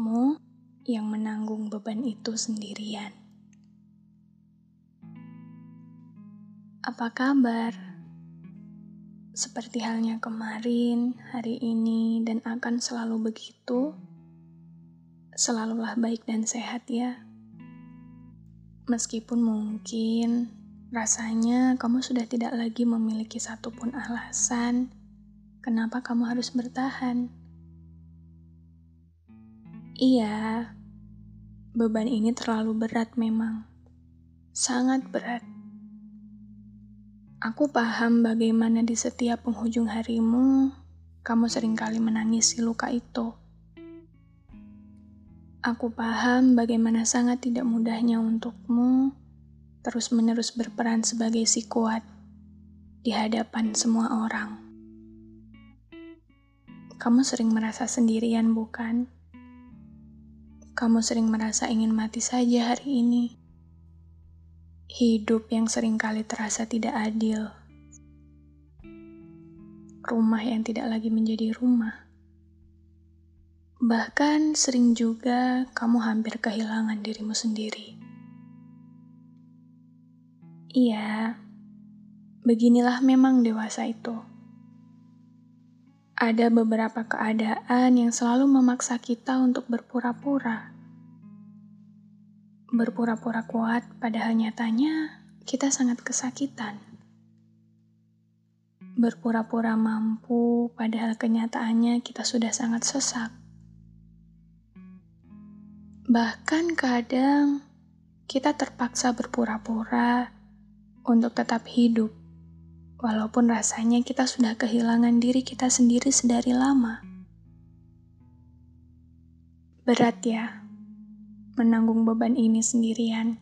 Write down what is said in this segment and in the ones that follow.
untukmu yang menanggung beban itu sendirian. Apa kabar? Seperti halnya kemarin, hari ini, dan akan selalu begitu. Selalulah baik dan sehat, ya. Meskipun mungkin rasanya kamu sudah tidak lagi memiliki satupun alasan kenapa kamu harus bertahan. Iya, beban ini terlalu berat memang. Sangat berat. Aku paham bagaimana di setiap penghujung harimu, kamu sering kali menangisi luka itu. Aku paham bagaimana sangat tidak mudahnya untukmu terus-menerus berperan sebagai si kuat di hadapan semua orang. Kamu sering merasa sendirian, bukan? Kamu sering merasa ingin mati saja hari ini. Hidup yang sering kali terasa tidak adil. Rumah yang tidak lagi menjadi rumah Bahkan sering juga kamu hampir kehilangan dirimu sendiri. Iya, beginilah memang dewasa itu. Ada beberapa keadaan yang selalu memaksa kita untuk berpura-pura. Berpura-pura kuat, padahal nyatanya kita sangat kesakitan. Berpura-pura mampu, padahal kenyataannya kita sudah sangat sesak Bahkan kadang kita terpaksa berpura-pura untuk tetap hidup, walaupun rasanya kita sudah kehilangan diri kita sendiri sedari lama. Berat ya, menanggung beban ini sendirian.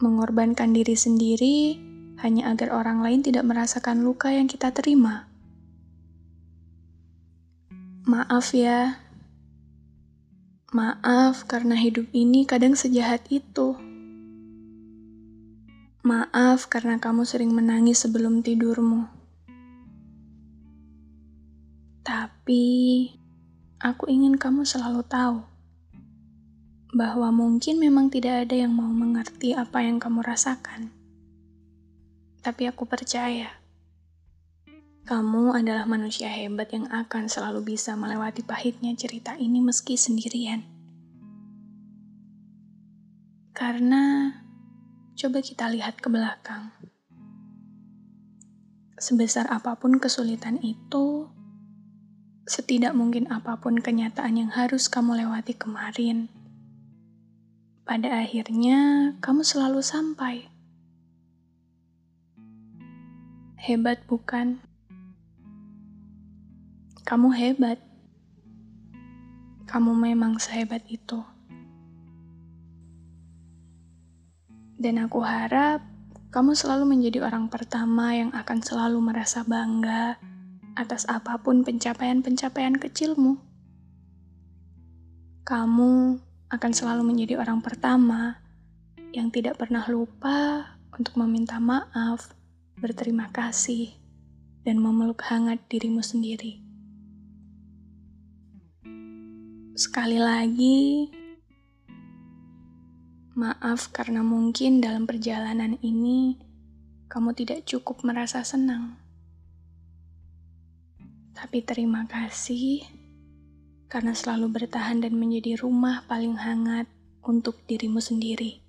Mengorbankan diri sendiri hanya agar orang lain tidak merasakan luka yang kita terima. Maaf ya, Maaf karena hidup ini kadang sejahat itu. Maaf karena kamu sering menangis sebelum tidurmu. Tapi aku ingin kamu selalu tahu bahwa mungkin memang tidak ada yang mau mengerti apa yang kamu rasakan. Tapi aku percaya kamu adalah manusia hebat yang akan selalu bisa melewati pahitnya cerita ini meski sendirian. Karena coba kita lihat ke belakang. Sebesar apa pun kesulitan itu, setidak mungkin apa pun kenyataan yang harus kamu lewati kemarin, pada akhirnya kamu selalu sampai. Hebat, bukan? Kamu hebat. Kamu memang sehebat itu. Dan aku harap kamu selalu menjadi orang pertama yang akan selalu merasa bangga atas apa pun pencapaian-pencapaian kecilmu. Kamu akan selalu menjadi orang pertama yang tidak pernah lupa untuk meminta maaf, berterima kasih, dan memeluk hangat dirimu sendiri. Sekali lagi, maaf karena mungkin dalam perjalanan ini kamu tidak cukup merasa senang. Tapi terima kasih karena selalu bertahan dan menjadi rumah paling hangat untuk dirimu sendiri.